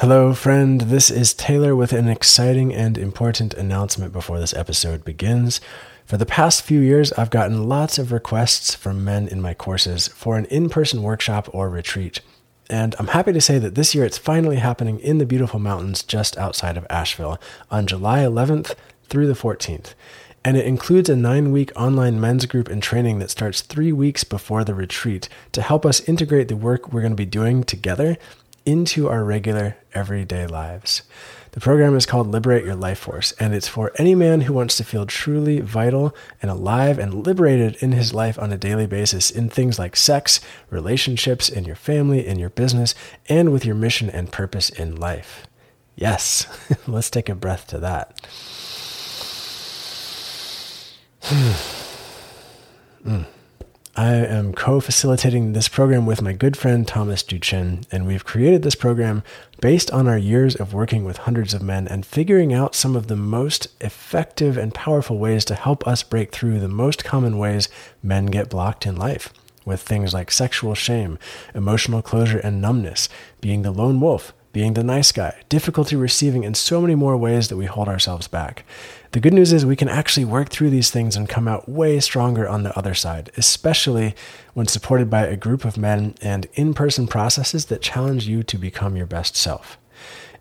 Hello, friend. This is Taylor with an exciting and important announcement before this episode begins. For the past few years, I've gotten lots of requests from men in my courses for an in person workshop or retreat. And I'm happy to say that this year it's finally happening in the beautiful mountains just outside of Asheville on July 11th through the 14th. And it includes a nine week online men's group and training that starts three weeks before the retreat to help us integrate the work we're going to be doing together into our regular everyday lives. The program is called Liberate Your Life Force, and it's for any man who wants to feel truly vital and alive and liberated in his life on a daily basis in things like sex, relationships, in your family, in your business, and with your mission and purpose in life. Yes, let's take a breath to that. mm. I am co facilitating this program with my good friend Thomas Duchin, and we've created this program based on our years of working with hundreds of men and figuring out some of the most effective and powerful ways to help us break through the most common ways men get blocked in life. With things like sexual shame, emotional closure and numbness, being the lone wolf, being the nice guy, difficulty receiving, and so many more ways that we hold ourselves back. The good news is we can actually work through these things and come out way stronger on the other side, especially when supported by a group of men and in person processes that challenge you to become your best self.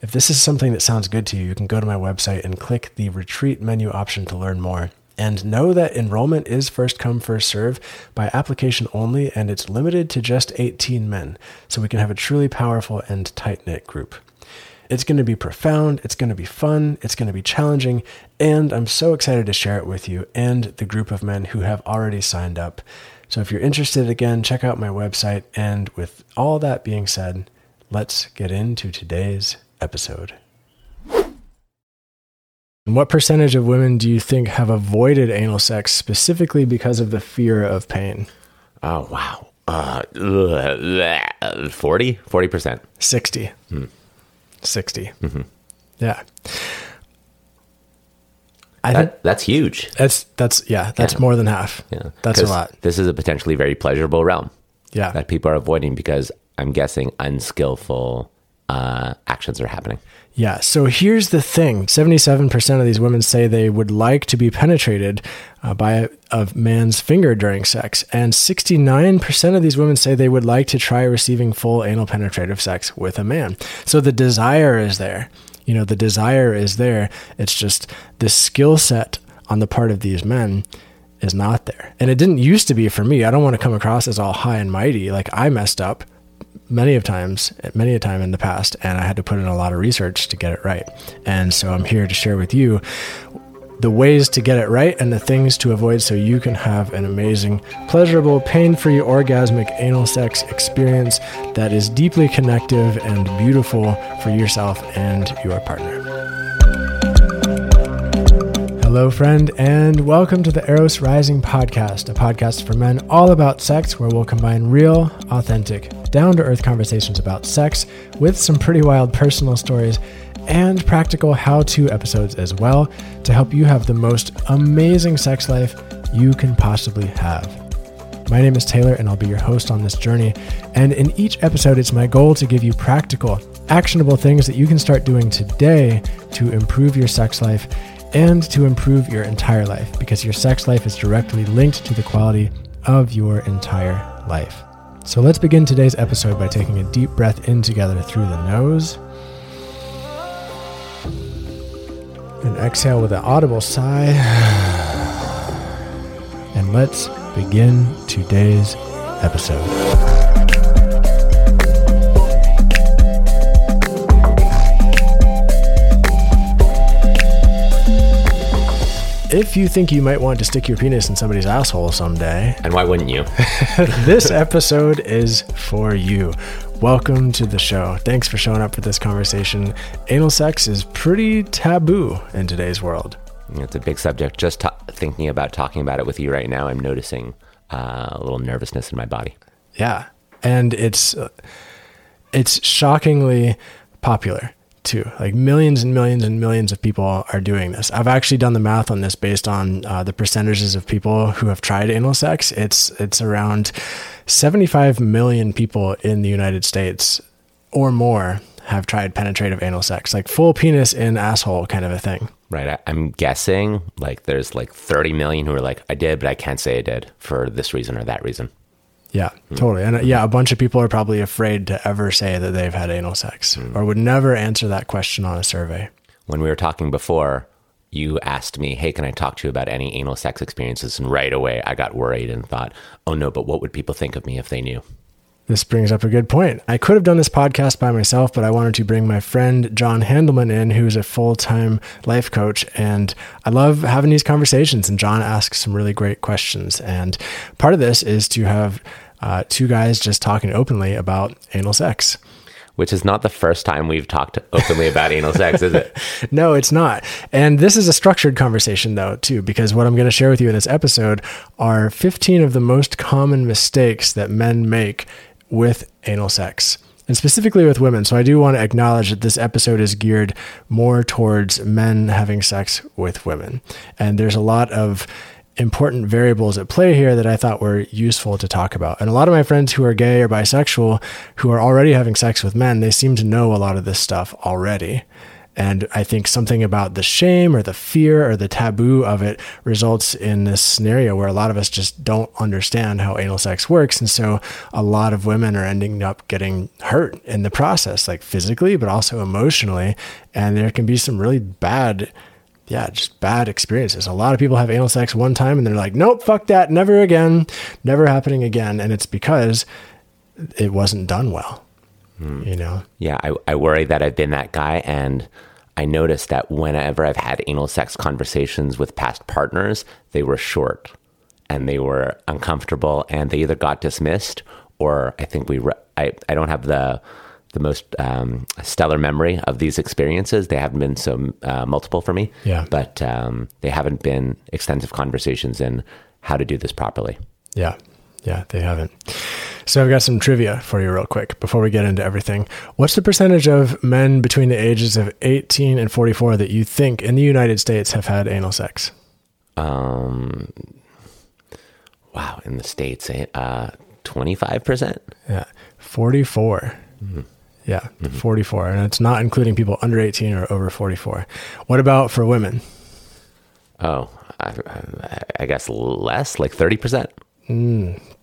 If this is something that sounds good to you, you can go to my website and click the retreat menu option to learn more. And know that enrollment is first come, first serve by application only, and it's limited to just 18 men, so we can have a truly powerful and tight knit group. It's going to be profound, it's going to be fun, it's going to be challenging, and I'm so excited to share it with you and the group of men who have already signed up. So if you're interested, again, check out my website. And with all that being said, let's get into today's episode. And what percentage of women do you think have avoided anal sex specifically because of the fear of pain? Oh, wow. Uh, 40? 40%. 60. Hmm. 60. Mm-hmm. Yeah. I that, think that's huge. That's that's yeah, that's yeah. more than half. Yeah. That's a lot. This is a potentially very pleasurable realm. Yeah. That people are avoiding because I'm guessing unskillful uh, actions are happening. Yeah. So here's the thing 77% of these women say they would like to be penetrated uh, by a, a man's finger during sex. And 69% of these women say they would like to try receiving full anal penetrative sex with a man. So the desire is there. You know, the desire is there. It's just the skill set on the part of these men is not there. And it didn't used to be for me. I don't want to come across as all high and mighty. Like I messed up many of times, many a time in the past, and I had to put in a lot of research to get it right. And so I'm here to share with you the ways to get it right and the things to avoid so you can have an amazing, pleasurable, pain free, orgasmic anal sex experience that is deeply connective and beautiful for yourself and your partner. Hello, friend, and welcome to the Eros Rising podcast, a podcast for men all about sex where we'll combine real, authentic, down to earth conversations about sex with some pretty wild personal stories and practical how to episodes as well to help you have the most amazing sex life you can possibly have. My name is Taylor, and I'll be your host on this journey. And in each episode, it's my goal to give you practical, actionable things that you can start doing today to improve your sex life and to improve your entire life because your sex life is directly linked to the quality of your entire life. So let's begin today's episode by taking a deep breath in together through the nose. And exhale with an audible sigh. And let's begin today's episode. If you think you might want to stick your penis in somebody's asshole someday, and why wouldn't you? this episode is for you. Welcome to the show. Thanks for showing up for this conversation. Anal sex is pretty taboo in today's world. It's a big subject. Just t- thinking about talking about it with you right now, I'm noticing uh, a little nervousness in my body. Yeah, and it's uh, it's shockingly popular too. Like millions and millions and millions of people are doing this. I've actually done the math on this based on uh, the percentages of people who have tried anal sex. It's it's around 75 million people in the United States or more have tried penetrative anal sex, like full penis in asshole kind of a thing. Right. I, I'm guessing like there's like 30 million who are like, I did, but I can't say I did for this reason or that reason. Yeah, totally. And uh, yeah, a bunch of people are probably afraid to ever say that they've had anal sex or would never answer that question on a survey. When we were talking before, you asked me, Hey, can I talk to you about any anal sex experiences? And right away I got worried and thought, Oh no, but what would people think of me if they knew? This brings up a good point. I could have done this podcast by myself, but I wanted to bring my friend John Handelman in, who's a full time life coach. And I love having these conversations. And John asks some really great questions. And part of this is to have uh, two guys just talking openly about anal sex. Which is not the first time we've talked openly about anal sex, is it? No, it's not. And this is a structured conversation, though, too, because what I'm going to share with you in this episode are 15 of the most common mistakes that men make with anal sex. And specifically with women. So, I do want to acknowledge that this episode is geared more towards men having sex with women. And there's a lot of important variables at play here that I thought were useful to talk about. And a lot of my friends who are gay or bisexual who are already having sex with men, they seem to know a lot of this stuff already. And I think something about the shame or the fear or the taboo of it results in this scenario where a lot of us just don't understand how anal sex works. And so a lot of women are ending up getting hurt in the process, like physically, but also emotionally. And there can be some really bad yeah, just bad experiences. A lot of people have anal sex one time and they're like, nope, fuck that, never again, never happening again. And it's because it wasn't done well, you know? Yeah, I, I worry that I've been that guy. And I noticed that whenever I've had anal sex conversations with past partners, they were short and they were uncomfortable and they either got dismissed or I think we, re- I, I don't have the, the most um, stellar memory of these experiences. They haven't been so uh, multiple for me, Yeah. but um, they haven't been extensive conversations in how to do this properly. Yeah. Yeah, they haven't. So I've got some trivia for you real quick before we get into everything. What's the percentage of men between the ages of 18 and 44 that you think in the United States have had anal sex? Um, wow, in the States, eh, uh, 25%? Yeah. 44. Yeah, 44. And it's not including people under 18 or over 44. What about for women? Oh, I, I, I guess less, like 30%?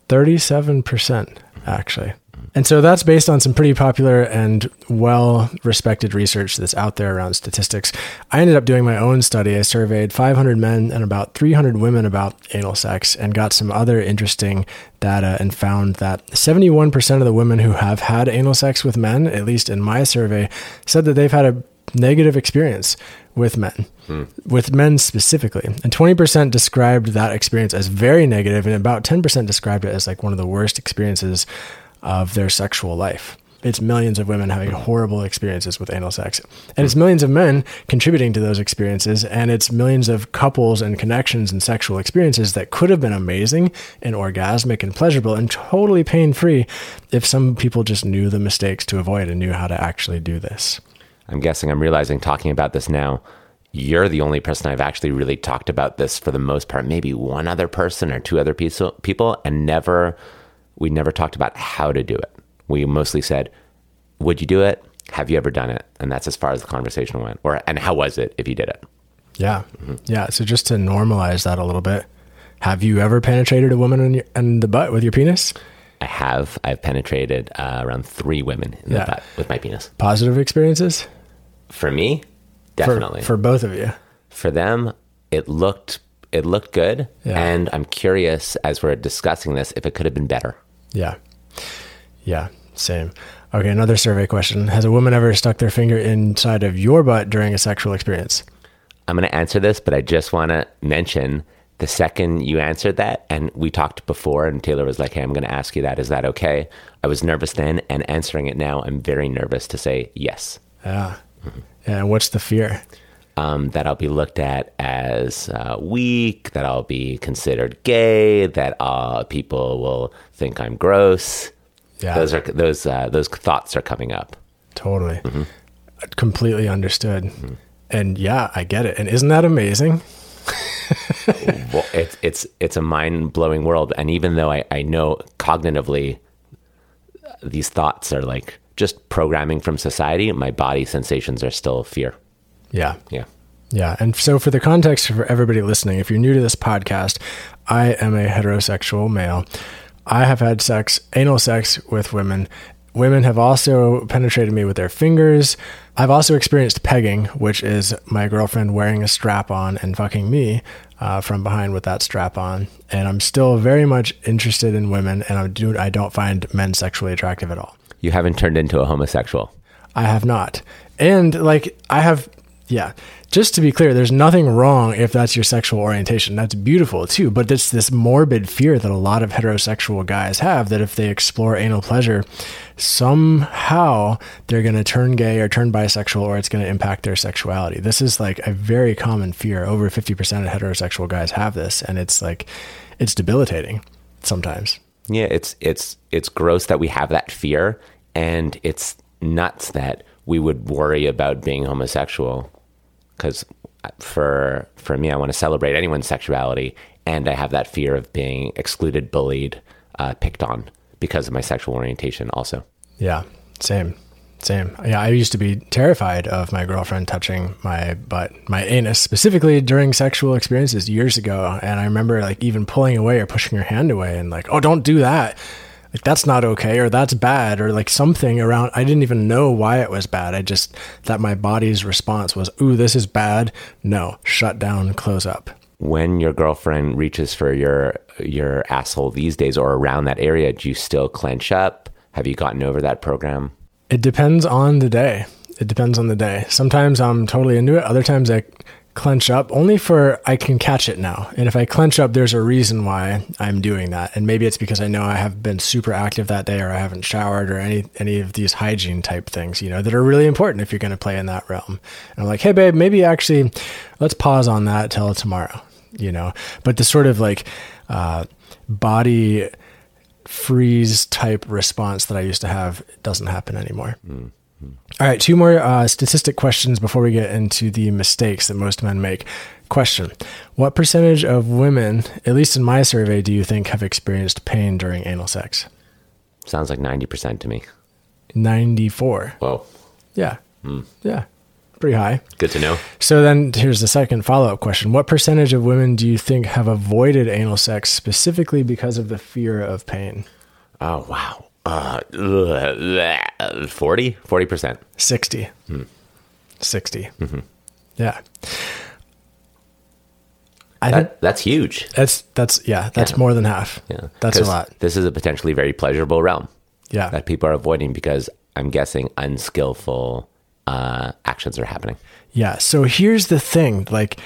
37% actually. And so that's based on some pretty popular and well respected research that's out there around statistics. I ended up doing my own study. I surveyed 500 men and about 300 women about anal sex and got some other interesting data and found that 71% of the women who have had anal sex with men, at least in my survey, said that they've had a negative experience with men, with men specifically. And 20% described that experience as very negative, and about 10% described it as like one of the worst experiences of their sexual life. It's millions of women having horrible experiences with anal sex. And it's millions of men contributing to those experiences. And it's millions of couples and connections and sexual experiences that could have been amazing and orgasmic and pleasurable and totally pain free if some people just knew the mistakes to avoid and knew how to actually do this. I'm guessing I'm realizing talking about this now, you're the only person I've actually really talked about this for the most part. Maybe one other person or two other people, and never, we never talked about how to do it. We mostly said, Would you do it? Have you ever done it? And that's as far as the conversation went. Or, and how was it if you did it? Yeah. Yeah. So just to normalize that a little bit, have you ever penetrated a woman in, your, in the butt with your penis? I have. I've penetrated uh, around three women in Yeah. the butt with my penis. Positive experiences? For me, For- definitely. For, both of you. for them it looked it looked good Yeah. and i'm curious as we're discussing this if it could have been better Yeah. Yeah. Same. Okay. Another survey question. Has a woman ever stuck their finger inside of your butt during a sexual experience? i'm going to answer this but i just want to mention the second you answered that and we talked before and taylor was like hey i'm going to ask you that is that okay i was nervous then and answering it now i'm very nervous to say yes Yeah. And what's the fear? um, that I'll be looked at as uh, weak, that I'll be considered gay, that uh, people will think I'm gross. Yeah. Those are those uh, those thoughts are coming up. Totally. Completely understood. And yeah, I get it. And isn't that amazing? well, it's it's it's a mind blowing world, and even though I, I know cognitively these thoughts are like just programming from society, my body sensations are still fear. Yeah. Yeah. Yeah. And so, for the context for everybody listening, if you're new to this podcast, I am a heterosexual male. I have had sex, anal sex with women. Women have also penetrated me with their fingers. I've also experienced pegging, which is my girlfriend wearing a strap on and fucking me uh, from behind with that strap on. And I'm still very much interested in women, and I, do, I don't find men sexually attractive at all. You haven't turned into a homosexual. I have not. And like, I have, yeah, just to be clear, there's nothing wrong if that's your sexual orientation. That's beautiful too. But it's this morbid fear that a lot of heterosexual guys have that if they explore anal pleasure, somehow they're going to turn gay or turn bisexual or it's going to impact their sexuality. This is like a very common fear. Over 50% of heterosexual guys have this. And it's like, it's debilitating sometimes. Yeah, it's it's it's gross that we have that fear and it's nuts that we would worry about being homosexual because for for me, I want to celebrate anyone's sexuality, and I have that fear of being excluded, bullied, uh, picked on because of my sexual orientation. Also, yeah, same. Same. Yeah, I used to be terrified of my girlfriend touching my butt, my anus, specifically during sexual experiences years ago. And I remember like even pulling away or pushing her hand away and like, oh, don't do that like that's not okay or that's bad or like something around I didn't even know why it was bad. I just that my body's response was, "Ooh, this is bad." No, shut down, close up. When your girlfriend reaches for your your asshole these days or around that area, do you still clench up? Have you gotten over that program? It depends on the day. It depends on the day. Sometimes I'm totally into it. Other times I clench up only for I can catch it now. And if I clench up, there's a reason why I'm doing that. And maybe it's because I know I have been super active that day or I haven't showered or any any of these hygiene type things, you know, that are really important if you're going to play in that realm. And I'm like, "Hey babe, maybe actually let's pause on that till tomorrow." You know. But the sort of like uh, body freeze type response that I used to have doesn't happen anymore. Mm. All right, two more uh, statistic questions before we get into the mistakes that most men make. Question What percentage of women, at least in my survey, do you think have experienced pain during anal sex? Sounds like 90% to me. 94. Whoa. Yeah. Yeah. Pretty high. Good to know. So then here's the second follow up question What percentage of women do you think have avoided anal sex specifically because of the fear of pain? Oh, wow. Uh, 40? 40%. 60. Hmm. 60. Mm-hmm. Yeah. I that, think that's huge. That's that's yeah, that's yeah. more than half. Yeah. That's a lot. This is a potentially very pleasurable realm. Yeah. That people are avoiding because I'm guessing unskillful uh, actions are happening. Yeah. So here's the thing, like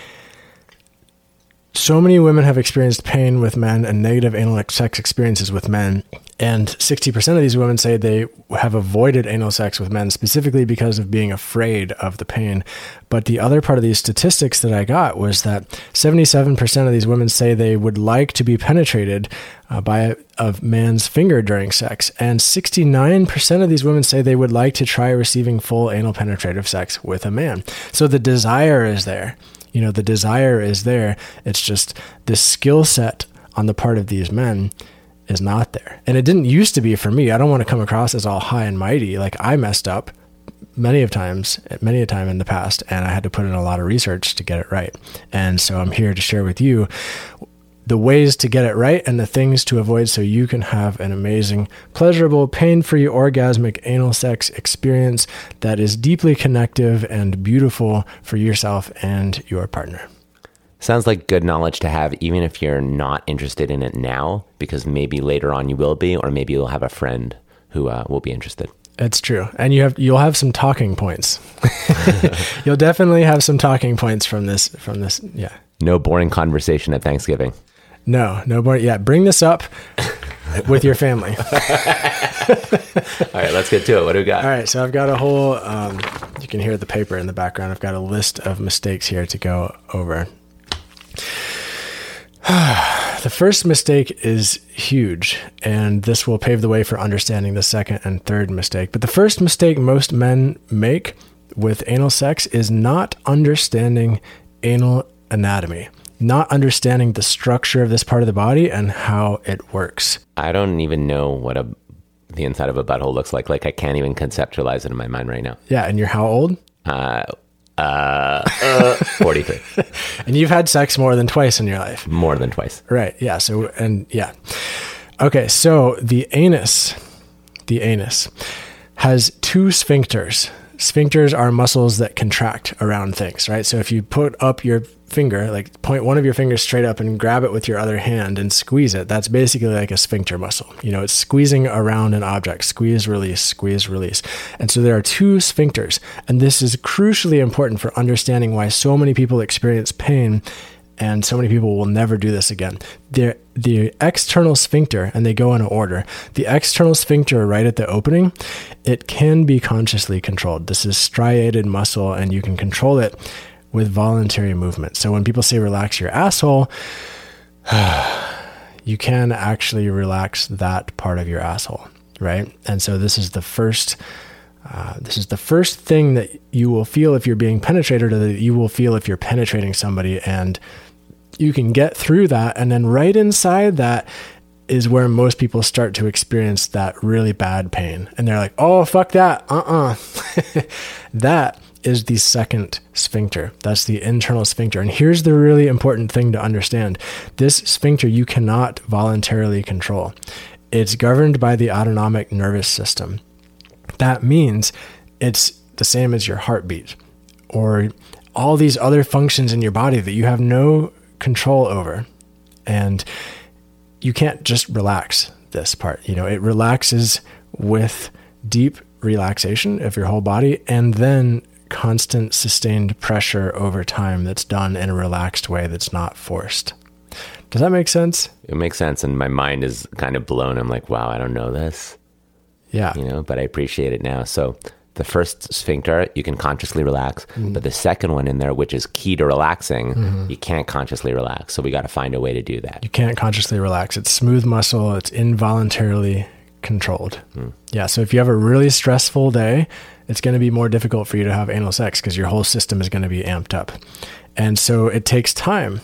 so many women have experienced pain with men and negative anal sex experiences with men. And 60% of these women say they have avoided anal sex with men specifically because of being afraid of the pain. But the other part of these statistics that I got was that 77% of these women say they would like to be penetrated uh, by a, a man's finger during sex. And 69% of these women say they would like to try receiving full anal penetrative sex with a man. So the desire is there you know the desire is there. It's just the skill set on the part of these men is not there. And it didn't used to be for me. I don't want to come across as all high and mighty. Like i messed up many of times many a time in the past and i had to put in a lot of research to get it right. And so i'm here to share with you the ways to get it right and the things to avoid so you can have an amazing, pleasurable, pain free, orgasmic anal sex experience that is deeply connective and beautiful for yourself and your partner. Sounds like good knowledge to have, even if you're not interested in it now, because maybe later on you will be, or maybe you'll have a friend who uh, will be interested. It's true, and you have you'll have some talking points. you'll definitely have some talking points from this. From this, yeah. No boring conversation at Thanksgiving. No, no more. Yeah, bring this up with your family. All right, let's get to it. What do we got? All right, so I've got a whole. Um, you can hear the paper in the background. I've got a list of mistakes here to go over. the first mistake is huge, and this will pave the way for understanding the second and third mistake. But the first mistake most men make with anal sex is not understanding anal anatomy not understanding the structure of this part of the body and how it works. I don't even know what a the inside of a butthole looks like. Like I can't even conceptualize it in my mind right now. Yeah, and you're how old? Uh, uh, uh 43. And you've had sex more than twice in your life. More than twice. Right. Yeah. So, and yeah. Okay. So the anus, the anus has two sphincters. Sphincters are muscles that contract around things, right? So if you put up your finger, like point one of your fingers straight up and grab it with your other hand and squeeze it, that's basically like a sphincter muscle. You know, it's squeezing around an object, squeeze, release, squeeze, release. And so there are two sphincters. And this is crucially important for understanding why so many people experience pain and so many people will never do this again. The, the external sphincter, and they go in order, the external sphincter right at the opening, it can be consciously controlled. This is striated muscle, and you can control it with voluntary movement. So when people say relax your asshole, you can actually relax that part of your asshole, right? And so this is the first. Uh, this is the first thing that you will feel if you're being penetrated, or that you will feel if you're penetrating somebody, and you can get through that. And then right inside that is where most people start to experience that really bad pain. And they're like, oh, fuck that. Uh uh that is the second sphincter. That's the internal sphincter. And here's the really important thing to understand this sphincter you cannot voluntarily control, it's governed by the autonomic nervous system. That means it's the same as your heartbeat or all these other functions in your body that you have no control over. And you can't just relax this part. You know, it relaxes with deep relaxation of your whole body and then constant sustained pressure over time that's done in a relaxed way that's not forced. Does that make sense? It makes sense. And my mind is kind of blown. I'm like, wow, I don't know this, Yeah. you know, but I appreciate it now. So the first sphincter, you can consciously relax. Mm-hmm. But the second one in there, which is key to relaxing, mm-hmm. you can't consciously relax. So we got to find a way to do that. You can't consciously relax. It's smooth muscle, it's involuntarily controlled. Hmm. Yeah. So if you have a really stressful day, it's going to be more difficult for you to have anal sex because your whole system is going to be amped up. And so it takes time.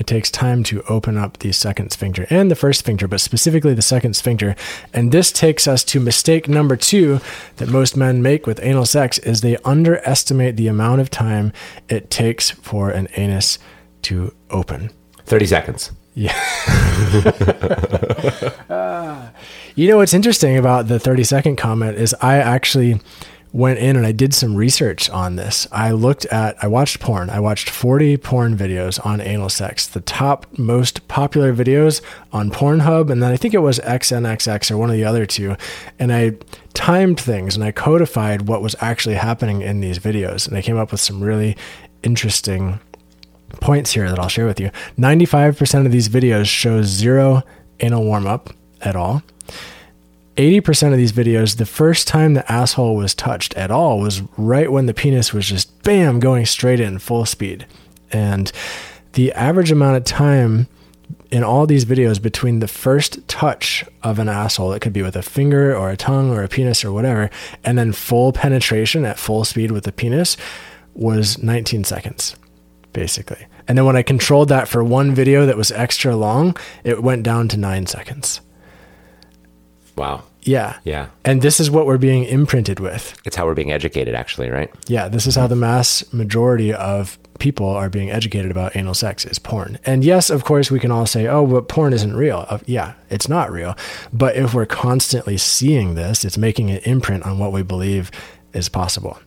It takes time to open up the second sphincter and the first sphincter, but specifically the second sphincter. And this takes us to mistake number two that most men make with anal sex is they underestimate the amount of time it takes for an anus to open. 30 seconds. Yeah. Uh, you know what's interesting about the 30 second comment is I actually went in and I did some research on this. I looked at, I watched porn. I watched 40 porn videos on anal sex, the top most popular videos on Pornhub. And then I think it was XNXX or one of the other two. And I timed things and I codified what was actually happening in these videos. And I came up with some really interesting points here that I'll share with you. 95% of these videos show zero anal warm up at all. 80% of these videos, the first time the asshole was touched at all was right when the penis was just bam, going straight in full speed. And the average amount of time in all these videos between the first touch of an asshole, it could be with a finger or a tongue or a penis or whatever, and then full penetration at full speed with the penis was 19 seconds, basically. And then when I controlled that for one video that was extra long, it went down to nine seconds. Wow. Yeah. Yeah. And this is what we're being imprinted with. It's how we're being educated, actually, right? Yeah, this is how the mass majority of people are being educated about anal sex is porn. And yes, of course, we can all say, oh, but porn isn't real. Uh, yeah, it's not real. But if we're constantly seeing this, it's making an imprint on what we believe is possible.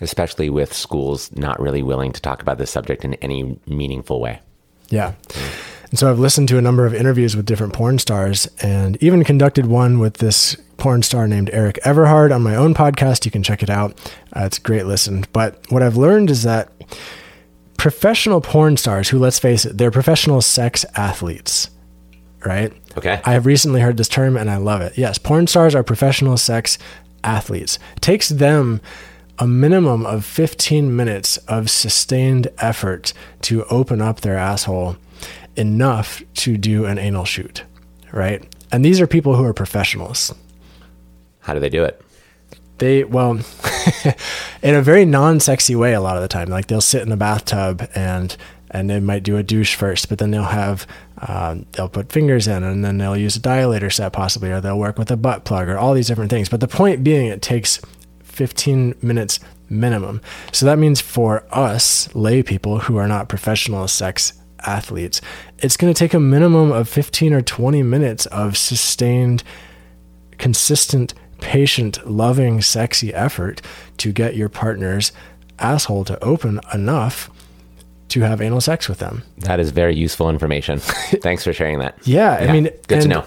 Especially with schools not really willing to talk about this subject in any meaningful way. Yeah. And so I've listened to a number of interviews with different porn stars and even conducted one with this porn star named Erik Everhard on my own podcast. You can check it out. Uh, it's a great listen. But what I've learned is that professional porn stars, who let's face it, they're professional sex athletes, right? Okay. I have recently heard this term and I love it. Yes, porn stars are professional sex athletes. It takes them a minimum of 15 minutes of sustained effort to open up their asshole enough to do an anal shoot, right? And these are people who are professionals. How do they do it? They, well, in a very non sexy way, a lot of the time. Like they'll sit in the bathtub and and they might do a douche first, but then they'll have um, they'll put fingers in, and then they'll use a dilator set possibly, or they'll work with a butt plug, or all these different things. But the point being, it takes 15 minutes minimum. So that means for us lay people who are not professional sex athletes, it's going to take a minimum of 15 or 20 minutes of sustained, consistent, patient, loving, sexy effort to get your partner's asshole to open enough to have anal sex with them. That is very useful information. Thanks for sharing that. Yeah, I mean, good to know.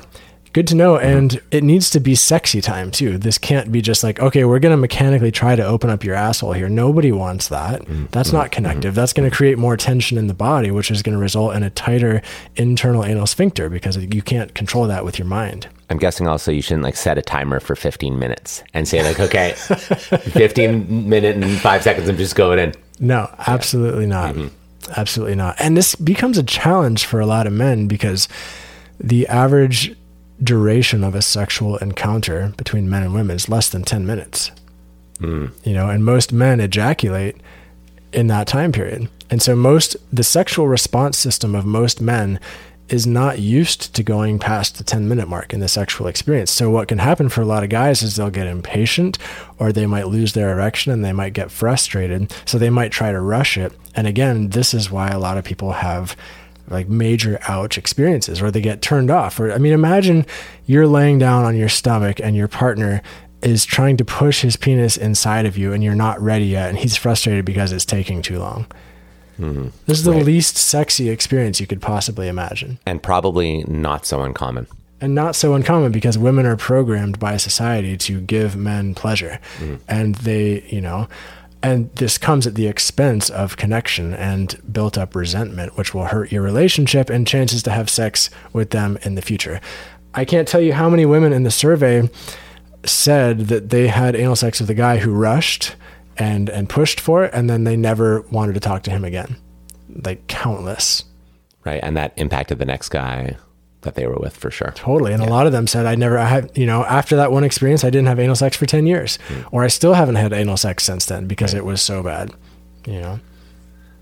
Good to know. And it needs to be sexy time too. This can't be just like, okay, we're going to mechanically try to open up your asshole here. Nobody wants that. Mm-hmm. That's not mm-hmm. connective. Mm-hmm. That's going to create more tension in the body, which is going to result in a tighter internal anal sphincter because you can't control that with your mind. I'm guessing also you shouldn't like set a timer for 15 minutes and say like, okay, 15 minute and five seconds. I'm just going in. No, absolutely not. Absolutely not. And this becomes a challenge for a lot of men because the average duration of a sexual encounter between men and women is less than 10 minutes. Hmm. You know, and most men ejaculate in that time period. And so most the sexual response system of most men is not used to going past the 10 minute mark in the sexual experience. So what can happen for a lot of guys is they'll get impatient or they might lose their erection and they might get frustrated. So they might try to rush it. And again, this is why a lot of people have like major ouch experiences where they get turned off. Or I mean, imagine you're laying down on your stomach and your partner is trying to push his penis inside of you and you're not ready yet and he's frustrated because it's taking too long. Mm-hmm. This is the Right. least sexy experience you could possibly imagine. And probably not so uncommon. And not so uncommon because women are programmed by society to give men pleasure. Mm-hmm. And they, you know, and this comes at the expense of connection and built up resentment, which will hurt your relationship and chances to have sex with them in the future. I can't tell you how many women in the survey said that they had anal sex with a guy who rushed and and pushed for it and then they never wanted to talk to him again. Like countless. Right. And that impacted the next guy that they were with for sure. Totally. And a lot of them said, I never, I had, you know, after that one experience, I didn't have anal sex for 10 years, hmm. or I still haven't had anal sex since then because it was so bad, you know?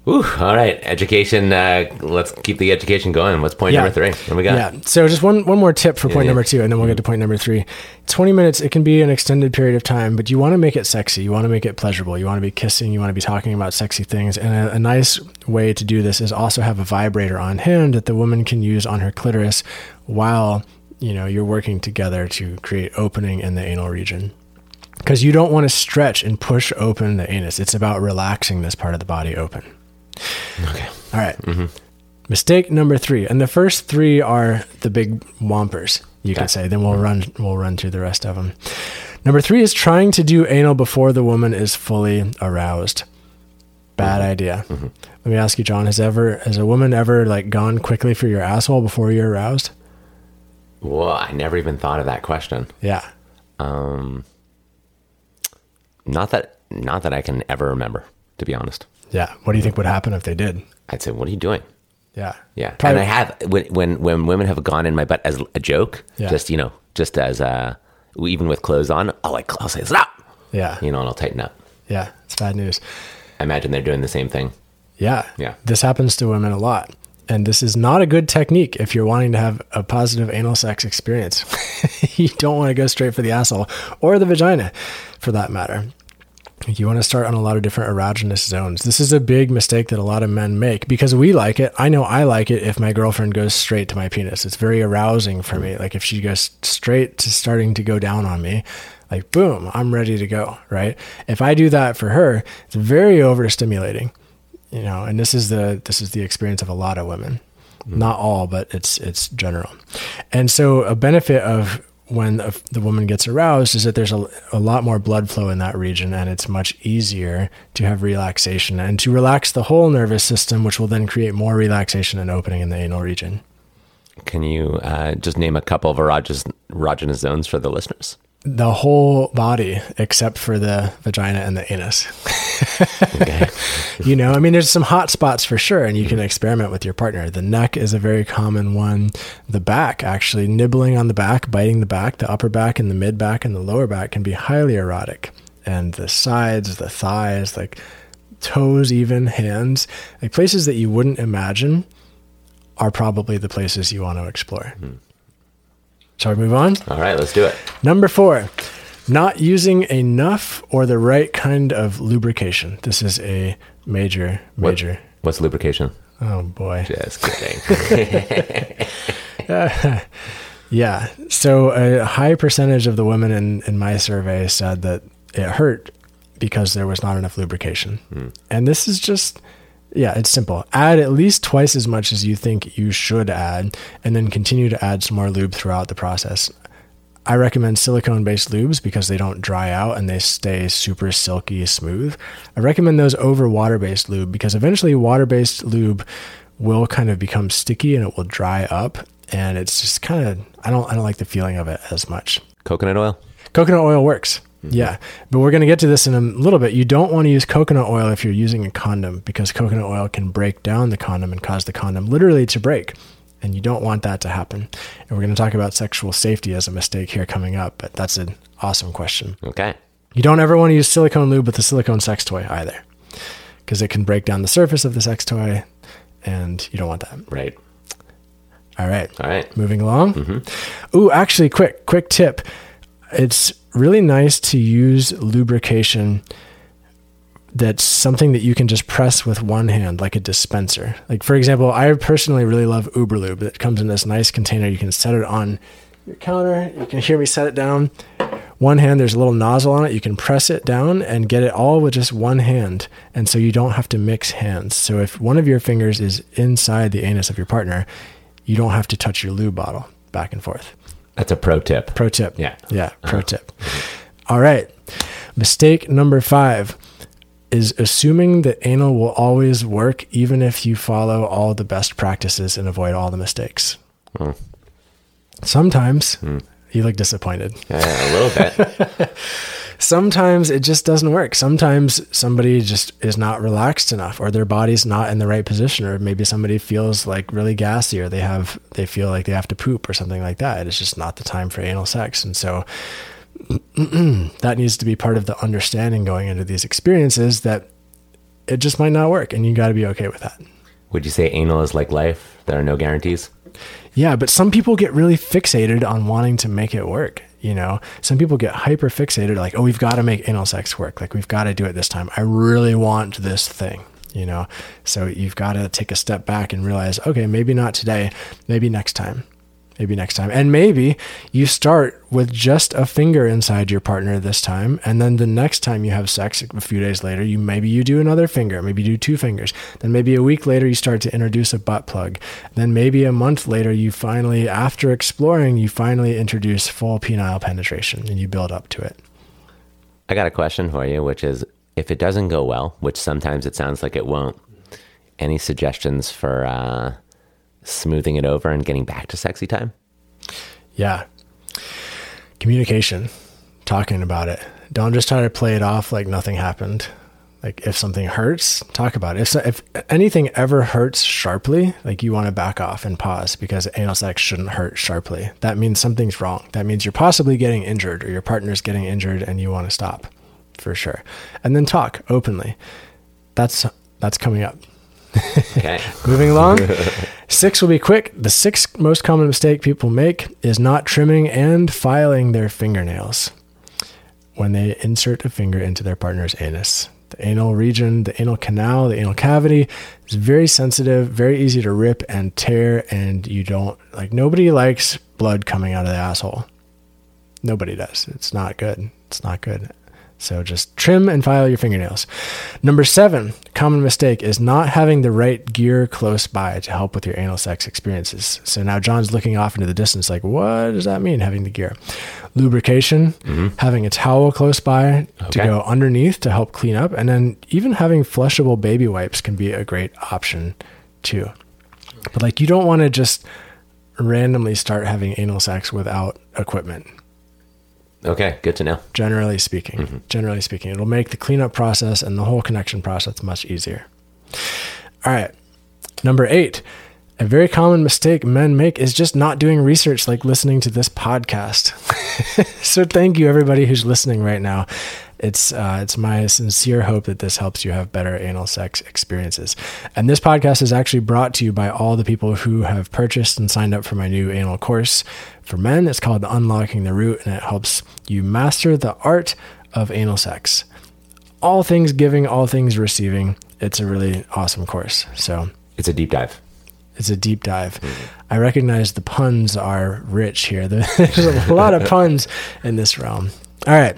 Ooh, all right. Education. Uh, let's keep the education going. What's point Yeah. number three? What we got? Yeah. So just one, one more tip for point yeah. number two, and then we'll get to point number three. 20 minutes, it can be an extended period of time, but you want to make it sexy. You want to make it pleasurable. You want to be kissing. You want to be talking about sexy things. And a, a nice way to do this is also have a vibrator on hand that the woman can use on her clitoris while, you know, you're working together to create opening in the anal region. Because you don't want to stretch and push open the anus. It's about relaxing this part of the body open. Okay. All right. Mm-hmm. Mistake number three, and the first three are the big whompers. You Okay. could say. Then we'll run. We'll run through the rest of them. Number three is trying to do anal before the woman is fully aroused. Bad mm-hmm. idea. Mm-hmm. Let me ask you, John. Has ever has a woman ever like gone quickly for your asshole before you're aroused? Well, I never even thought of that question. Yeah. Um, not that, not that I can ever remember, to be honest. Yeah. What do you think would happen if they did? I'd say, what are you doing? Yeah. Yeah, Probably- and I have when when when women have gone in my butt as a joke, Yeah. just you know, just as uh, even with clothes on, I'll like I'll say stop, Yeah. you know, and I'll tighten up. Yeah. It's bad news. I imagine they're doing the same thing. Yeah. Yeah. This happens to women a lot. And this is not a good technique if you're wanting to have a positive anal sex experience. you don't want to go straight for the asshole or the vagina for that matter. You want to start on a lot of different erogenous zones. This is a big mistake that a lot of men make because we like it. I know I like it if my girlfriend goes straight to my penis. It's very arousing for me. Like if she goes straight to starting to go down on me, like boom, I'm ready to go, right? If I do that for her, it's very overstimulating you know and this is the this is the experience of a lot of women mm. not all but it's it's general and so a benefit of when the the woman gets aroused is that there's a, a lot more blood flow in that region and it's much easier to have relaxation and to relax the whole nervous system which will then create more relaxation and opening in the anal region Can you uh, just name a couple of erogenous, erogenous zones for the listeners? The whole body except for the vagina and the anus you know, I mean, there's some hot spots for sure, and you can experiment with your partner. The neck is a very common one. The back, actually, nibbling on the back, biting the back, the upper back and the mid back and the lower back can be highly erotic. And the sides, the thighs, like toes, even hands, like places that you wouldn't imagine are probably the places you want to explore. Hmm. Shall we move on? All right, let's do it. Number four, not using enough or the right kind of lubrication. This is a major, What- major. What's lubrication? Oh boy. Just kidding. Yeah. So a high percentage of the women in, in my survey said that it hurt because there was not enough lubrication. Hmm. And this is just, yeah, it's simple. Add at least twice as much as you think you should add, and then continue to add some more lube throughout the process. I recommend silicone based lubes because they don't dry out and they stay super silky smooth. I recommend those over water based lube because eventually water based lube will kind of become sticky and it will dry up and it's just kind of I don't I don't like the feeling of it as much. Coconut oil? Coconut oil works. Yeah. But we're going to get to this in a little bit. You don't want to use coconut oil if you're using a condom because coconut oil can break down the condom and cause the condom literally to break. And you don't want that to happen. And we're going to talk about sexual safety as a mistake here coming up, but that's an awesome question. Okay. You don't ever want to use silicone lube with a silicone sex toy either because it can break down the surface of the sex toy and you don't want that. Right. All right. All right. Moving along. Mm-hmm. Ooh, actually, quick, quick tip. It's really nice to use lubrication that's something that you can just press with one hand, like a dispenser. Like, for example, I personally really love Uberlube. That comes in this nice container. You can set it on your counter. You can hear me set it down. One hand, there's a little nozzle on it. You can press it down and get it all with just one hand. And so you don't have to mix hands. So if one of your fingers is inside the anus of your partner, you don't have to touch your lube bottle back and forth. That's a pro tip. Pro tip. Yeah. Yeah. Pro tip. All right. Mistake number five is assuming that anal will always work, even if you follow all the best practices and avoid all the mistakes. Hmm. Sometimes you look disappointed. Yeah, a little bit. Sometimes it just doesn't work. Sometimes somebody just is not relaxed enough or their body's not in the right position or maybe somebody feels like really gassy or they have they feel like they have to poop or something like that. It's just not the time for anal sex. And so that needs to be part of the understanding going into these experiences that it just might not work and you got to be okay with that. Would you say anal is like life? There are no guarantees? Yeah, but some people get really fixated on wanting to make it work. You know, some people get hyper fixated, like, oh, we've got to make anal sex work. Like, we've got to do it this time. I really want this thing, you know? So you've got to take a step back and realize, okay, maybe not today, maybe next time. Maybe next time. And maybe you start with just a finger inside your partner this time. And then the next time you have sex a few days later, you maybe you do another finger, maybe do two fingers. Then maybe a week later you start to introduce a butt plug. Then maybe a month later you finally, after exploring, you finally introduce full penile penetration and you build up to it. I got a question for you, which is if it doesn't go well, which sometimes it sounds like it won't, any suggestions for uh, smoothing it over and getting back to sexy time? Yeah. Communication, talking about it. Don't just try to play it off like nothing happened. Like if something hurts, talk about it. If, if anything ever hurts sharply, like you want to back off and pause because anal sex shouldn't hurt sharply. That means something's wrong. That means you're possibly getting injured or your partner's getting injured and you want to stop for sure. And then talk openly. That's that's coming up. Okay. Moving along. Six will be quick. The sixth most common mistake people make is not trimming and filing their fingernails when they insert a finger into their partner's anus. The anal region, the anal canal, the anal cavity is very sensitive, very easy to rip and tear, and you don't like nobody likes blood coming out of the asshole. Nobody does. It's not good. It's not good. So just trim and file your fingernails. Number seven, common mistake is not having the right gear close by to help with your anal sex experiences. So now John's looking off into the distance, like, what does that mean, having the gear? Lubrication, mm-hmm. having a towel close by to go underneath to help clean up, and then even having flushable baby wipes can be a great option too. But like, you don't want to just randomly start having anal sex without equipment Okay. Good to know. generally speaking. Mm-hmm. Generally speaking, it'll make the cleanup process and the whole connection process much easier. All right. Number eight, a very common mistake men make is just not doing research like listening to this podcast. so thank you everybody who's listening right now. It's uh, it's my sincere hope that this helps you have better anal sex experiences. And this podcast is actually brought to you by all the people who have purchased and signed up for my new anal course for men. It's called Unlocking the Root, and it helps you master the art of anal sex. All things giving, all things receiving. It's a really awesome course. So It's a deep dive. it's a deep dive. I recognize the puns are rich here. There's a lot of puns in this realm. All right.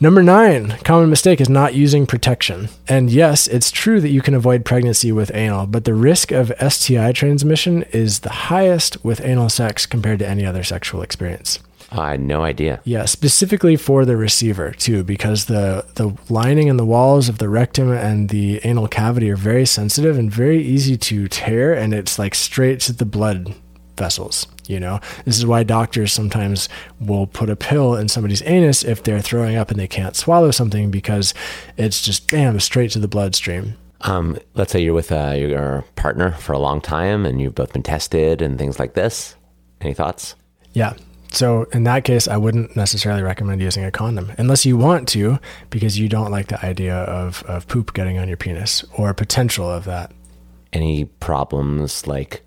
Number nine, common mistake is not using protection. And yes, it's true that you can avoid pregnancy with anal, but the risk of STI transmission is the highest with anal sex compared to any other sexual experience. I had no idea. Yeah, specifically for the receiver too, because the the lining and the walls of the rectum and the anal cavity are very sensitive and very easy to tear, and it's like straight to the blood vessels. You know, this is why doctors sometimes will put a pill in somebody's anus if they're throwing up and they can't swallow something because it's just bam straight to the bloodstream. Um, let's say you're with uh, your partner for a long time and you've both been tested and things like this. Any thoughts? Yeah. So in that case, I wouldn't necessarily recommend using a condom unless you want to, because you don't like the idea of, of poop getting on your penis or potential of that. Any problems like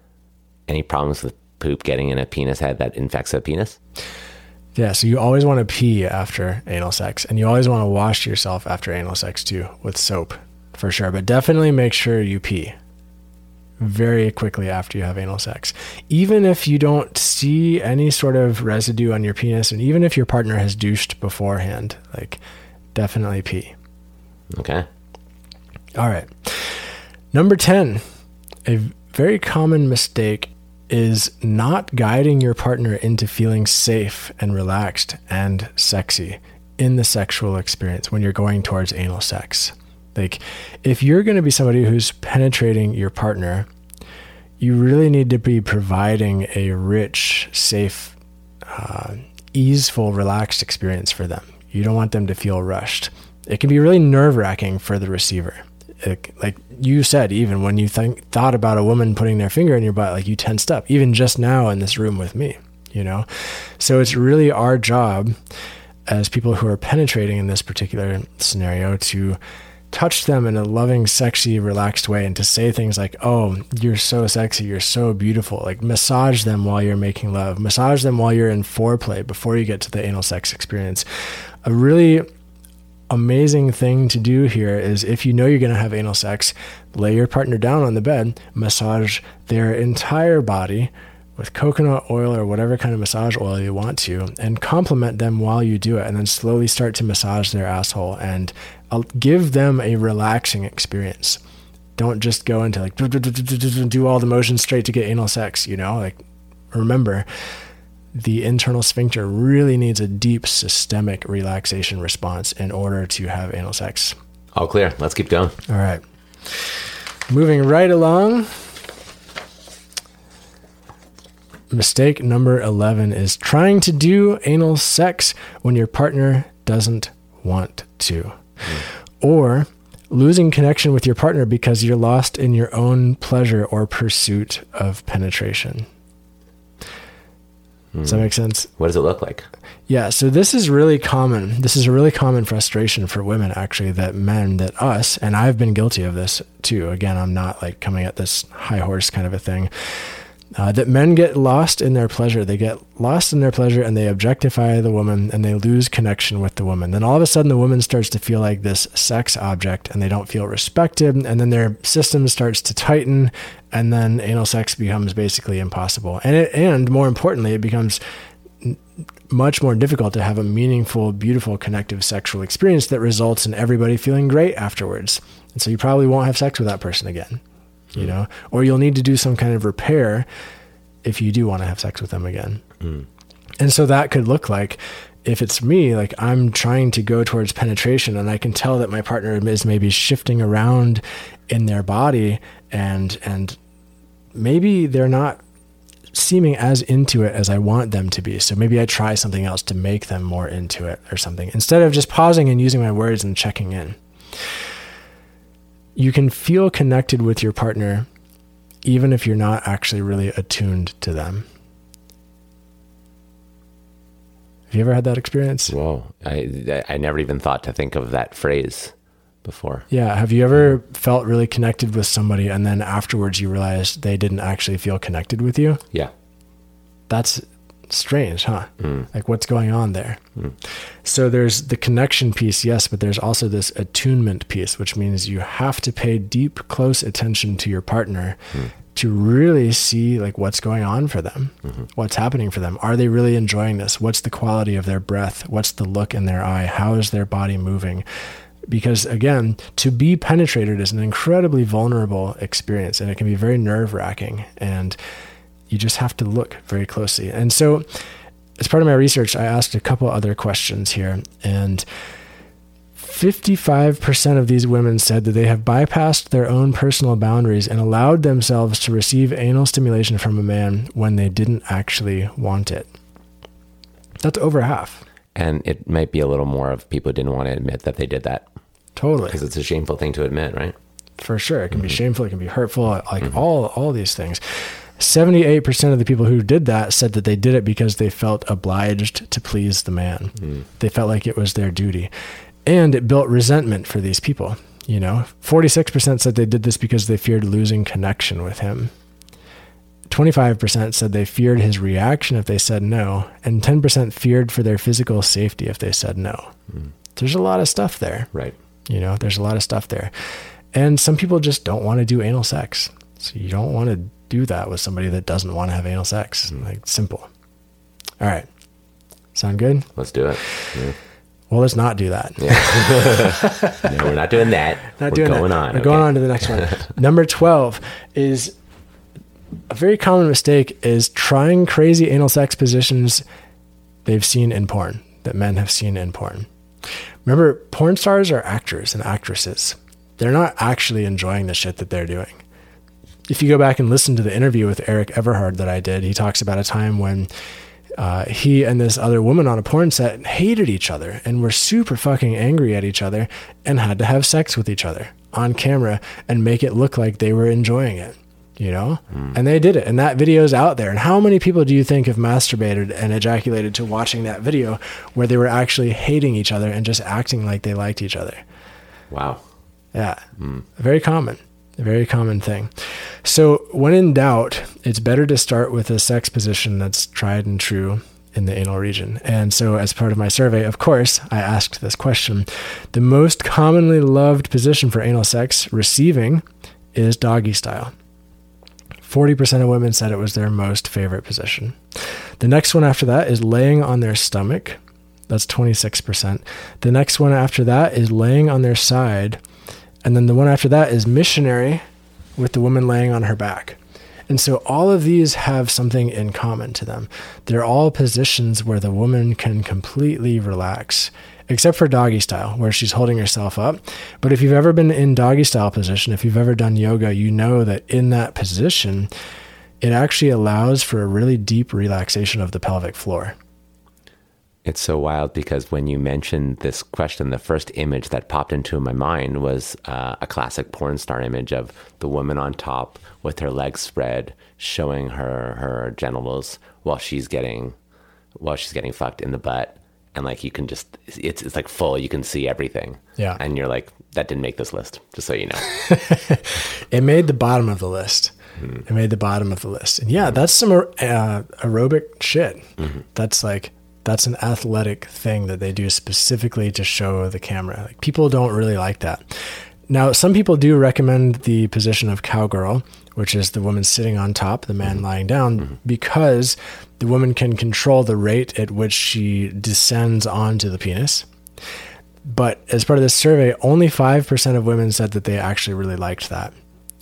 any problems with poop getting in a penis head that infects a penis? Yeah, so you always want to pee after anal sex, and you always want to wash yourself after anal sex too with soap, for sure. But definitely make sure you pee very quickly after you have anal sex. Even if you don't see any sort of residue on your penis, and even if your partner has douched beforehand, like definitely pee. Okay. All right. Number 10, a very common mistake is not guiding your partner into feeling safe and relaxed and sexy in the sexual experience when you're going towards anal sex. Like, if you're going to be somebody who's penetrating your partner, you really need to be providing a rich, safe, uh, easeful, relaxed experience for them. You don't want them to feel rushed. It can be really nerve wracking for the receiver. It, like you said, even when you think, thought about a woman putting their finger in your butt, like you tensed up, even just now in this room with me, you know? So it's really our job as people who are penetrating in this particular scenario to touch them in a loving, sexy, relaxed way and to say things like, Oh, you're so sexy. You're so beautiful. Like massage them while you're making love, massage them while you're in foreplay before you get to the anal sex experience. A really amazing thing to do here is if you know you're going to have anal sex, lay your partner down on the bed, massage their entire body with coconut oil or whatever kind of massage oil you want to, and compliment them while you do it, and then slowly start to massage their asshole and uh, give them a relaxing experience. Don't just go into like do all the motions straight to get anal sex, you know? Like, remember, the internal sphincter really needs a deep systemic relaxation response in order to have anal sex. All clear. Let's keep going. All right. Moving right along. Mistake number 11 is trying to do anal sex when your partner doesn't want to. Or losing connection with your partner because you're lost in your own pleasure or pursuit of penetration. Mm. Does that make sense? What does it look like? Yeah, so this is really common. This is a really common frustration for women, actually, that men, that us, and I've been guilty of this too. Again, I'm not like coming at this high horse kind of a thing. Uh, that men get lost in their pleasure. They get lost in their pleasure and they objectify the woman and they lose connection with the woman. Then all of a sudden, the woman starts to feel like this sex object and they don't feel respected. And then their system starts to tighten and then anal sex becomes basically impossible. And it, and more importantly, it becomes much more difficult to have a meaningful, beautiful, connective sexual experience that results in everybody feeling great afterwards. And so you probably won't have sex with that person again, you hmm. know, or you'll need to do some kind of repair if you do want to have sex with them again. Hmm. And so that could look like if it's me, like I'm trying to go towards penetration and I can tell that my partner is maybe shifting around in their body and and maybe they're not seeming as into it as I want them to be. So maybe I try something else to make them more into it or something instead of just pausing and using my words and checking in. You can feel connected with your partner even if you're not actually really attuned to them. Have you ever had that experience? Whoa. I, I never even thought to think of that phrase before. Yeah. Have you ever felt really connected with somebody and then afterwards you realized they didn't actually feel connected with you? Yeah. That's strange, huh? Hmm. Like what's going on there? Hmm. So there's the connection piece, yes, but there's also this attunement piece, which means you have to pay deep, close attention to your partner hmm. to really see like what's going on for them, mm-hmm. what's happening for them. Are they really enjoying this? What's the quality of their breath? What's the look in their eye? How is their body moving? Because again, to be penetrated is an incredibly vulnerable experience and it can be very nerve wracking. And you just have to look very closely. And so, as part of my research, I asked a couple other questions here, and 55% of these women said that they have bypassed their own personal boundaries and allowed themselves to receive anal stimulation from a man when they didn't actually want it. That's over half. And it might be a little more of people who didn't want to admit that they did that Totally. because it's a shameful thing to admit, right? for sure. It can be mm-hmm. shameful. It can be hurtful. Like mm-hmm. all all these things. Seventy eight percent of the people who did that said that they did it because they felt obliged to please the man. Hmm. They felt like it was their duty, and it built resentment for these people. You know, forty six percent said they did this because they feared losing connection with him. 25% said they feared his reaction if they said no, and 10% feared for their physical safety if they said no. Hmm. There's a lot of stuff there. Right. You know, there's a lot of stuff there. And some people just don't want to do anal sex. So you don't want to do that with somebody that doesn't want to have anal sex. Like simple. All right. Sound good? Let's do it. Yeah. Well, let's not do that. No, we're not doing that. Not we're doing going that. on. We're okay. going on to the next one. Number 12 is a very common mistake is trying crazy anal sex positions they've seen in porn, that men have seen in porn. Remember, porn stars are actors and actresses. They're not actually enjoying the shit that they're doing. If you go back and listen to the interview with Erik Everhard that I did, he talks about a time when uh, he and this other woman on a porn set hated each other and were super fucking angry at each other and had to have sex with each other on camera and make it look like they were enjoying it, you know? And they did it. And that video's out there. And how many people do you think have masturbated and ejaculated to watching that video where they were actually hating each other and just acting like they liked each other? Wow. Yeah. Very common. Very common thing. So, when in doubt, it's better to start with a sex position that's tried and true in the anal region. And so, as part of my survey, of course, I asked this question. The most commonly loved position for anal sex receiving is doggy style. 40% of women said it was their most favorite position. The next one after that is laying on their stomach. That's 26%. The next one after that is laying on their side. And then the one after that is missionary with the woman laying on her back. And so all of these have something in common to them. They're all positions where the woman can completely relax, except for doggy style, where she's holding herself up. But if you've ever been in doggy style position, if you've ever done yoga, you know that in that position, it actually allows for a really deep relaxation of the pelvic floor. It's so wild because when you mentioned this question, the first image that popped into my mind was uh, a classic porn star image of the woman on top with her legs spread, showing her her genitals while she's getting while she's getting fucked in the butt, and like you can just it's it's like full, you can see everything. Yeah. and you're like that didn't make this list, just so you know. It made the bottom of the list. It made the bottom of the list. And yeah, that's some uh, aerobic shit. That's like that's an athletic thing that they do specifically to show the camera. Like people don't really like that. Now, some people do recommend the position of cowgirl, which is the woman sitting on top, the man mm-hmm. lying down, mm-hmm. because the woman can control the rate at which she descends onto the penis. But as part of this survey, only 5% of women said that they actually really liked that,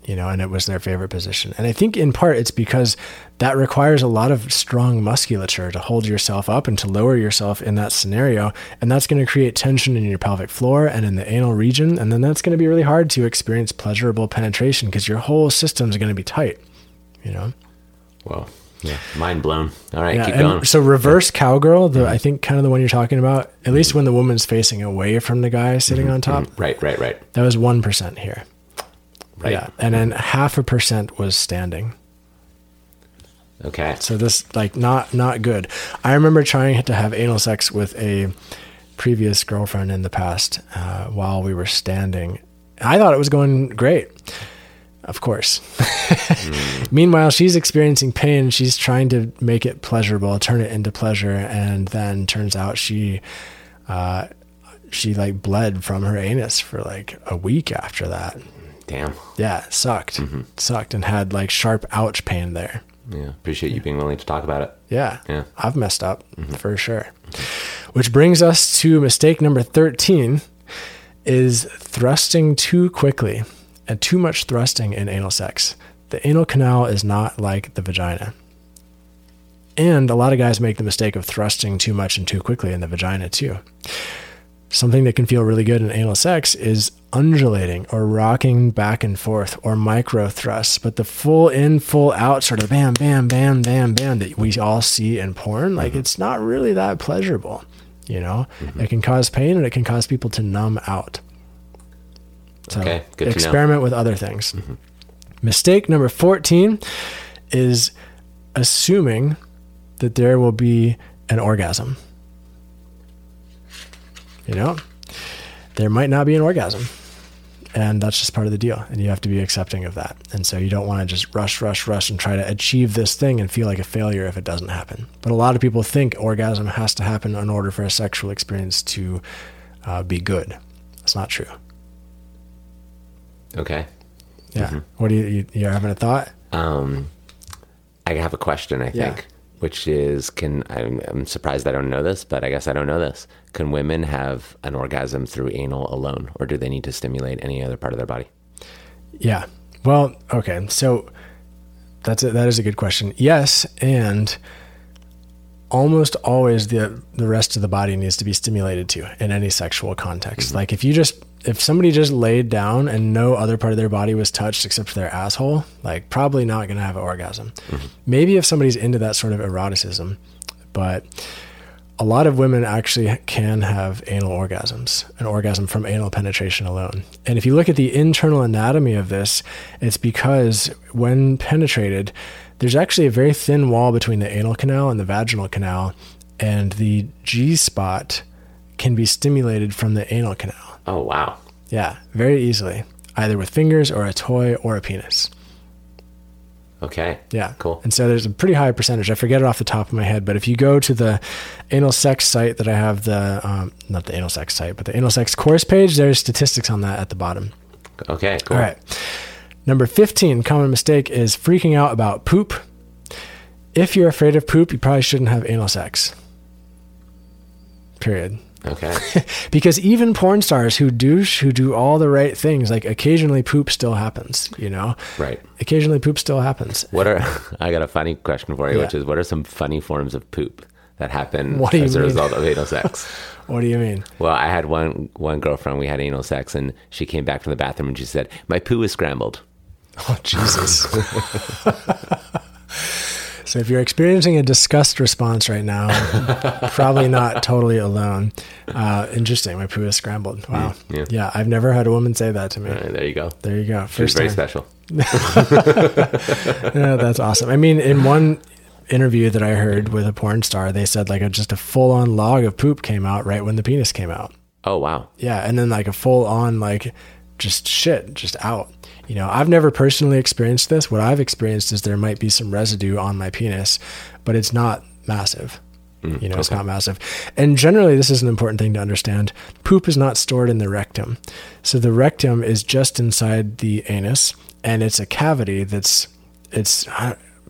you know, and it was their favorite position. And I think in part it's because that requires a lot of strong musculature to hold yourself up and to lower yourself in that scenario. And that's going to create tension in your pelvic floor and in the anal region. And then that's going to be really hard to experience pleasurable penetration because your whole system is going to be tight, you know? Whoa, yeah, mind blown. All right, Yeah, keep going. so reverse cowgirl, the mm-hmm. I think kind of the one you're talking about, at least when the woman's facing away from the guy sitting mm-hmm. on top, mm-hmm. right, right, right, that was 1% here. right. Yeah. And then half a percent was standing. Okay. So this like not not good. I remember trying to have anal sex with a previous girlfriend in the past uh, while we were standing. I thought it was going great. Of course. Meanwhile, she's experiencing pain. She's trying to make it pleasurable, turn it into pleasure, and then turns out she, uh, she like bled from her anus for like a week after that. Damn. Yeah, sucked, sucked, and had like sharp ouch pain there. Yeah. Appreciate you being willing to talk about it. Yeah, Yeah. I've messed up mm-hmm. for sure. Which brings us to mistake number 13 is thrusting too quickly and too much thrusting in anal sex. The anal canal is not like the vagina. And a lot of guys make the mistake of thrusting too much and too quickly in the vagina too. Something that can feel really good in anal sex is undulating or rocking back and forth or micro thrusts, but the full in, full out sort of bam, bam, bam, bam, bam that we all see in porn, like mm-hmm. it's not really that pleasurable. You know, mm-hmm. it can cause pain and it can cause people to numb out. So Okay, good to know. experiment with other things. Mm-hmm. Mistake number 14 is assuming that there will be an orgasm. You know, there might not be an orgasm. And that's just part of the deal. And you have to be accepting of that. And so you don't want to just rush, rush, rush and try to achieve this thing and feel like a failure if it doesn't happen. But a lot of people think orgasm has to happen in order for a sexual experience to uh, be good. That's not true. Okay. Yeah. What do you, you, you're having a thought? Um, I have a question, I Yeah. Which is can I'm, I'm surprised I don't know this, but I guess I don't know this. Can women have an orgasm through anal alone, or do they need to stimulate any other part of their body? Yeah. Well, okay. So that's a, that is a good question. Yes, and almost always the the rest of the body needs to be stimulated too in any sexual context. Mm-hmm. Like if you just if somebody just laid down and no other part of their body was touched except for their asshole, like probably not going to have an orgasm. Mm-hmm. Maybe if somebody's into that sort of eroticism, but a lot of women actually can have anal orgasms, an orgasm from anal penetration alone. And if you look at the internal anatomy of this, it's because when penetrated, there's actually a very thin wall between the anal canal and the vaginal canal, and the G spot can be stimulated from the anal canal. Oh wow. Yeah, very easily, either with fingers or a toy or a penis. Okay. Yeah. Cool. And so there's a pretty high percentage. I forget it off the top of my head, but if you go to the anal sex site that I have the, um, not the anal sex site, but the anal sex course page, there's statistics on that at the bottom. Okay. Cool. All right. Number 15, common mistake is freaking out about poop. If you're afraid of poop, you probably shouldn't have anal sex. Period. Okay. Because even porn stars who douche, who do all the right things, like occasionally poop still happens, you know? right. Occasionally poop still happens. What are I got a funny question for you, Yeah. which is what are some funny forms of poop that happen What do you as a result of anal sex? What do you mean? well, I had one one girlfriend. We had anal sex, and she came back from the bathroom and she said, "My poo is scrambled." Oh, Jesus. so if you're experiencing a disgust response right now, probably not totally alone. Uh, interesting. My poo is scrambled. Wow. yeah. Yeah. I've never had a woman say that to me. Uh, there you go. There you go. First very time. special. Yeah, that's awesome. I mean, in one interview that I heard with a porn star, they said like a, just a full on log of poop came out right when the penis came out. Oh wow. Yeah, and then like a full on like just shit just out. You know, I've never personally experienced this. What I've experienced is there might be some residue on my penis, but it's not massive. Mm, you know, it's not massive. And generally, this is an important thing to understand. Poop is not stored in the rectum. So the rectum is just inside the anus, and it's a cavity that's it's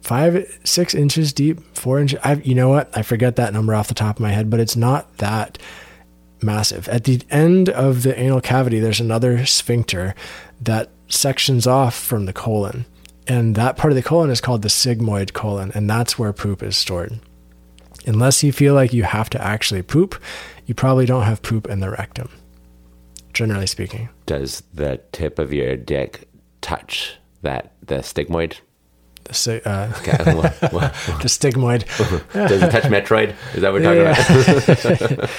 five, six inches deep, four inches. I, you know what? I forget that number off the top of my head, but it's not that massive. At the end of the anal cavity, there's another sphincter that sections off from the colon. And that part of the colon is called the sigmoid colon, and that's where poop is stored. Unless you feel like you have to actually poop, you probably don't have poop in the rectum, generally speaking. Does the tip of your dick touch that the stigmoid? The, uh, Okay, the stigmoid. does it touch Metroid? Is that what we're Yeah, talking about?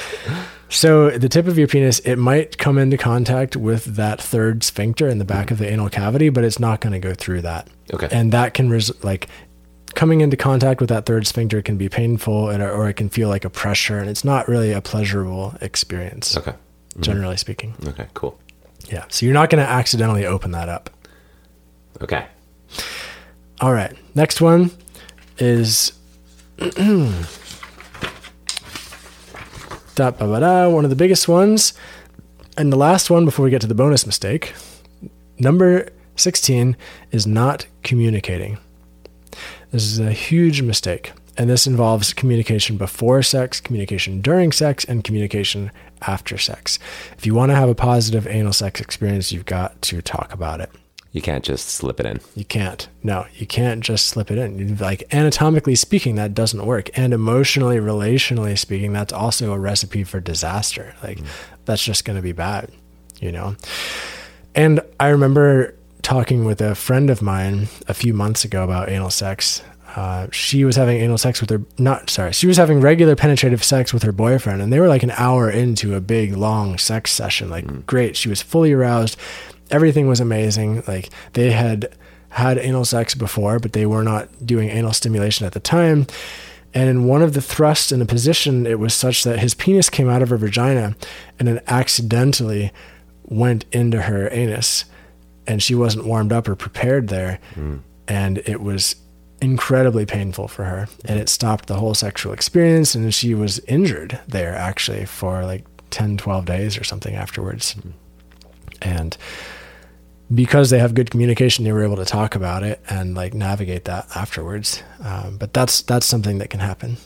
So the tip of your penis, it might come into contact with that third sphincter in the back of the anal cavity, but it's not going to go through that. Okay. And that can res- like coming into contact with that third sphincter can be painful and, or it can feel like a pressure and it's not really a pleasurable experience Okay. Mm-hmm. generally speaking Okay. Cool. yeah so you're not going to accidentally open that up Okay. all right next one is da, one of the biggest ones. And the last one before we get to the bonus mistake number 16 is not communicating. This is a huge mistake. And this involves communication before sex communication during sex and communication after sex. If you want to have a positive anal sex experience you've got to talk about it You can't just slip it in. you can't. No, you can't just slip it in. Like anatomically speaking, that doesn't work. And emotionally, relationally speaking, that's also a recipe for disaster. Like that's just going to be bad, you know? And I remember talking with a friend of mine a few months ago about anal sex. Uh, she was having anal sex with her, not sorry, she was having regular penetrative sex with her boyfriend, and they were like an hour into a big, long sex session. Like, great. She was fully aroused. Everything was amazing. Like, they had had anal sex before, but they were not doing anal stimulation at the time. And in one of the thrusts in the position, it was such that his penis came out of her vagina and then accidentally went into her anus. And she wasn't warmed up or prepared there. Hmm. And it was incredibly painful for her. And it stopped the whole sexual experience. And she was injured there actually for like 10, 12 days or something afterwards. Hmm. And because they have good communication, they were able to talk about it and like navigate that afterwards. Um, but that's that's something that can happen.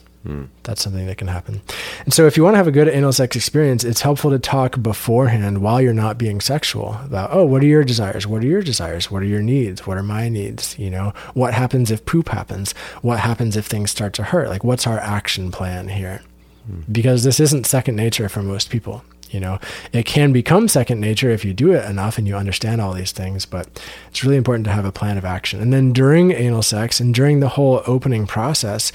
That's something that can happen. And so, if you want to have a good anal sex experience, it's helpful to talk beforehand while you're not being sexual about, oh, what are your desires? What are your desires? What are your needs? What are my needs? You know, what happens if poop happens? What happens if things start to hurt? Like, what's our action plan here? Because this isn't second nature for most people. You know, it can become second nature if you do it enough and you understand all these things, but it's really important to have a plan of action. And then during anal sex and during the whole opening process,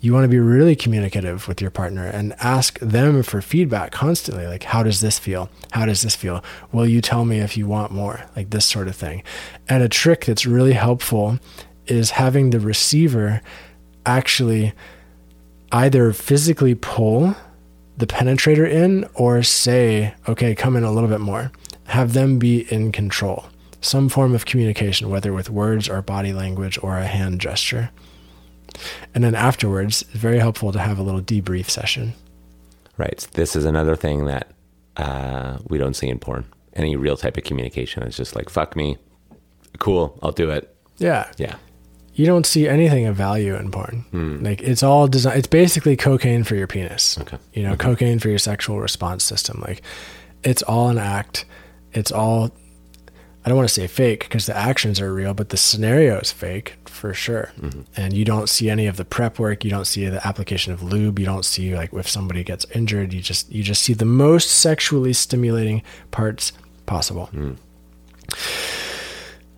you want to be really communicative with your partner and ask them for feedback constantly. Like, how does this feel? How does this feel? Will you tell me if you want more? Like this sort of thing. And a trick that's really helpful is having the receiver actually either physically pull the penetrator in or say, okay, come in a little bit more. Have them be in control. Some form of communication, whether with words or body language or a hand gesture. And then afterwards, it's very helpful to have a little debrief session. Right. This is another thing that uh, we don't see in porn. Any real type of communication is just like, fuck me. Cool. I'll do it. Yeah. Yeah. You don't see anything of value in porn. Hmm. Like it's all designed, it's basically cocaine for your penis. Okay. You know, cocaine for your sexual response system. Like it's all an act. It's all, I don't want to say fake because the actions are real, but the scenario is fake for sure. Mm-hmm. And you don't see any of the prep work. You don't see the application of lube. You don't see like if somebody gets injured, you just, you just see the most sexually stimulating parts possible. Hmm.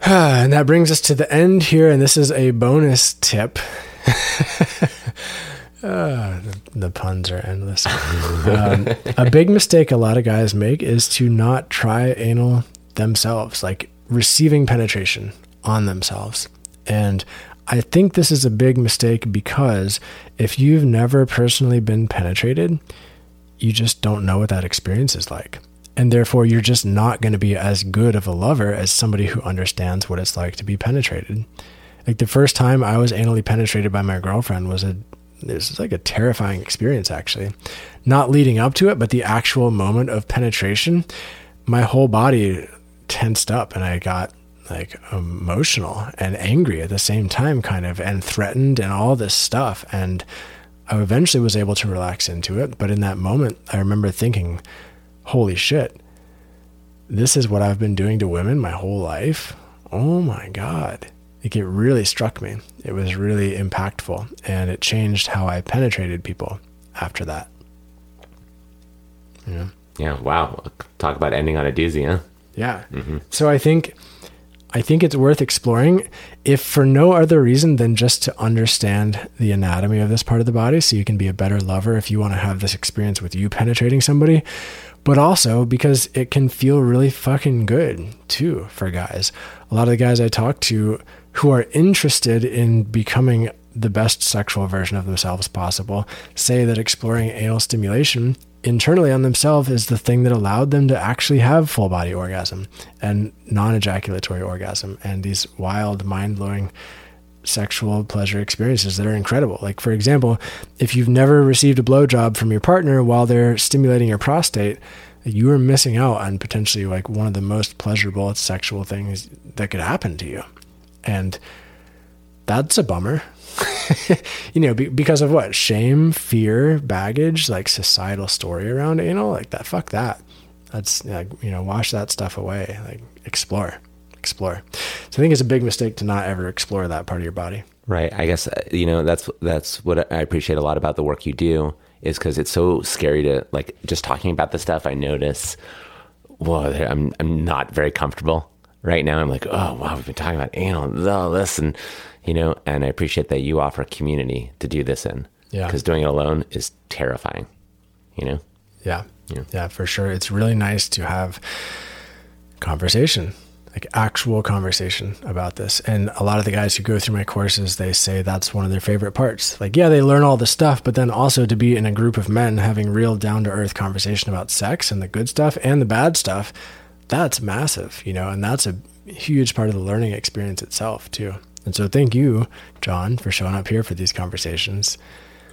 and that brings us to the end here, and this is a bonus tip. The, the puns are endless. um, a big mistake a lot of guys make is to not try anal themselves, like receiving penetration on themselves. And I think this is a big mistake because if you've never personally been penetrated, you just don't know what that experience is like. And therefore, you're just not going to be as good of a lover as somebody who understands what it's like to be penetrated. Like the first time I was anally penetrated by my girlfriend was a this is like a terrifying experience actually. Not leading up to it, but the actual moment of penetration, my whole body tensed up and I got like emotional and angry at the same time kind of and threatened and all this stuff and I eventually was able to relax into it, but in that moment I remember thinking, holy shit. This is what I've been doing to women my whole life. Oh my god like it really struck me. It was really impactful and it changed how I penetrated people after that. Yeah. Yeah. Wow. Talk about ending on a doozy, huh? Yeah. Mm-hmm. So I think I think it's worth exploring if for no other reason than just to understand the anatomy of this part of the body so you can be a better lover if you want to have this experience with you penetrating somebody, but also because it can feel really fucking good too for guys. A lot of the guys I talk to who are interested in becoming the best sexual version of themselves possible say that exploring anal stimulation internally on themselves is the thing that allowed them to actually have full body orgasm and non ejaculatory orgasm and these wild, mind blowing sexual pleasure experiences that are incredible. Like, for example, if you've never received a blowjob from your partner while they're stimulating your prostate, you are missing out on potentially like one of the most pleasurable sexual things that could happen to you. And that's a bummer. you know, be, because of what? Shame, fear, baggage, like societal story around anal, like that. Fuck that. That's like, you know, wash that stuff away. Like explore, explore. So I think it's a big mistake to not ever explore that part of your body. Right. I guess uh, you know that's that's what I appreciate a lot about the work you do is because it's so scary to like just talking about the stuff. I notice, well, I'm I'm not very comfortable right now. I'm like, oh wow, we've been talking about anal, all this, and you know, and I appreciate that you offer a community to do this in. Yeah. Because doing it alone is terrifying. You know. Yeah. Yeah. Yeah, for sure. It's really nice to have conversation like actual conversation about this. And a lot of the guys who go through my courses, they say that's one of their favorite parts. Like, yeah, they learn all the stuff, but then also to be in a group of men having real down to earth conversation about sex and the good stuff and the bad stuff, that's massive, you know, and that's a huge part of the learning experience itself, too. And so thank you, John, for showing up here for these conversations.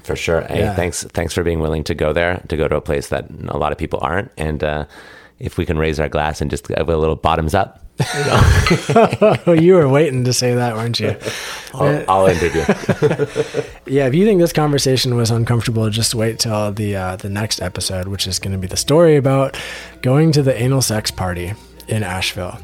For sure. Hey, Yeah. thanks thanks for being willing to go there, to go to a place that a lot of people aren't. And uh, if we can raise our glass and just have a little bottoms up, you were waiting to say that, weren't you? I'll, I'll interview. Yeah, if you think this conversation was uncomfortable, just wait till the uh, the next episode, which is going to be the story about going to the anal sex party in Asheville.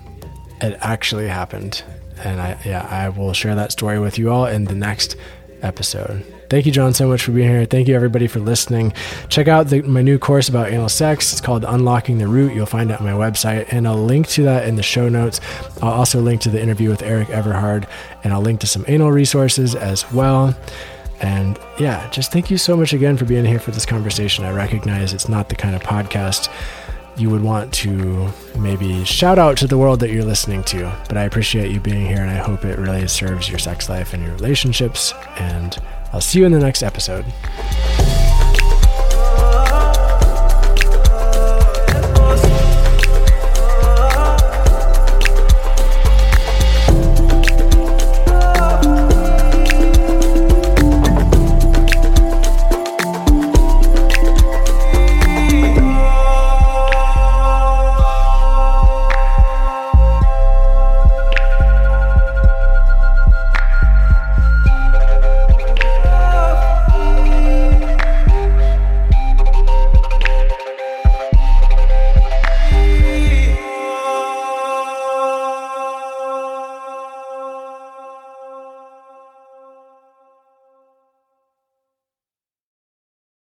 It actually happened, and I yeah I will share that story with you all in the next episode. Thank you, John, so much for being here. Thank you, everybody, for listening. Check out the, my new course about anal sex. It's called Unlocking the Root. You'll find it on my website, and I'll link to that in the show notes. I'll also link to the interview with Erik Everhard, and I'll link to some anal resources as well. And yeah, just thank you so much again for being here for this conversation. I recognize it's not the kind of podcast you would want to maybe shout out to the world that you're listening to, but I appreciate you being here and I hope it really serves your sex life and your relationships. And I'll see you in the next episode.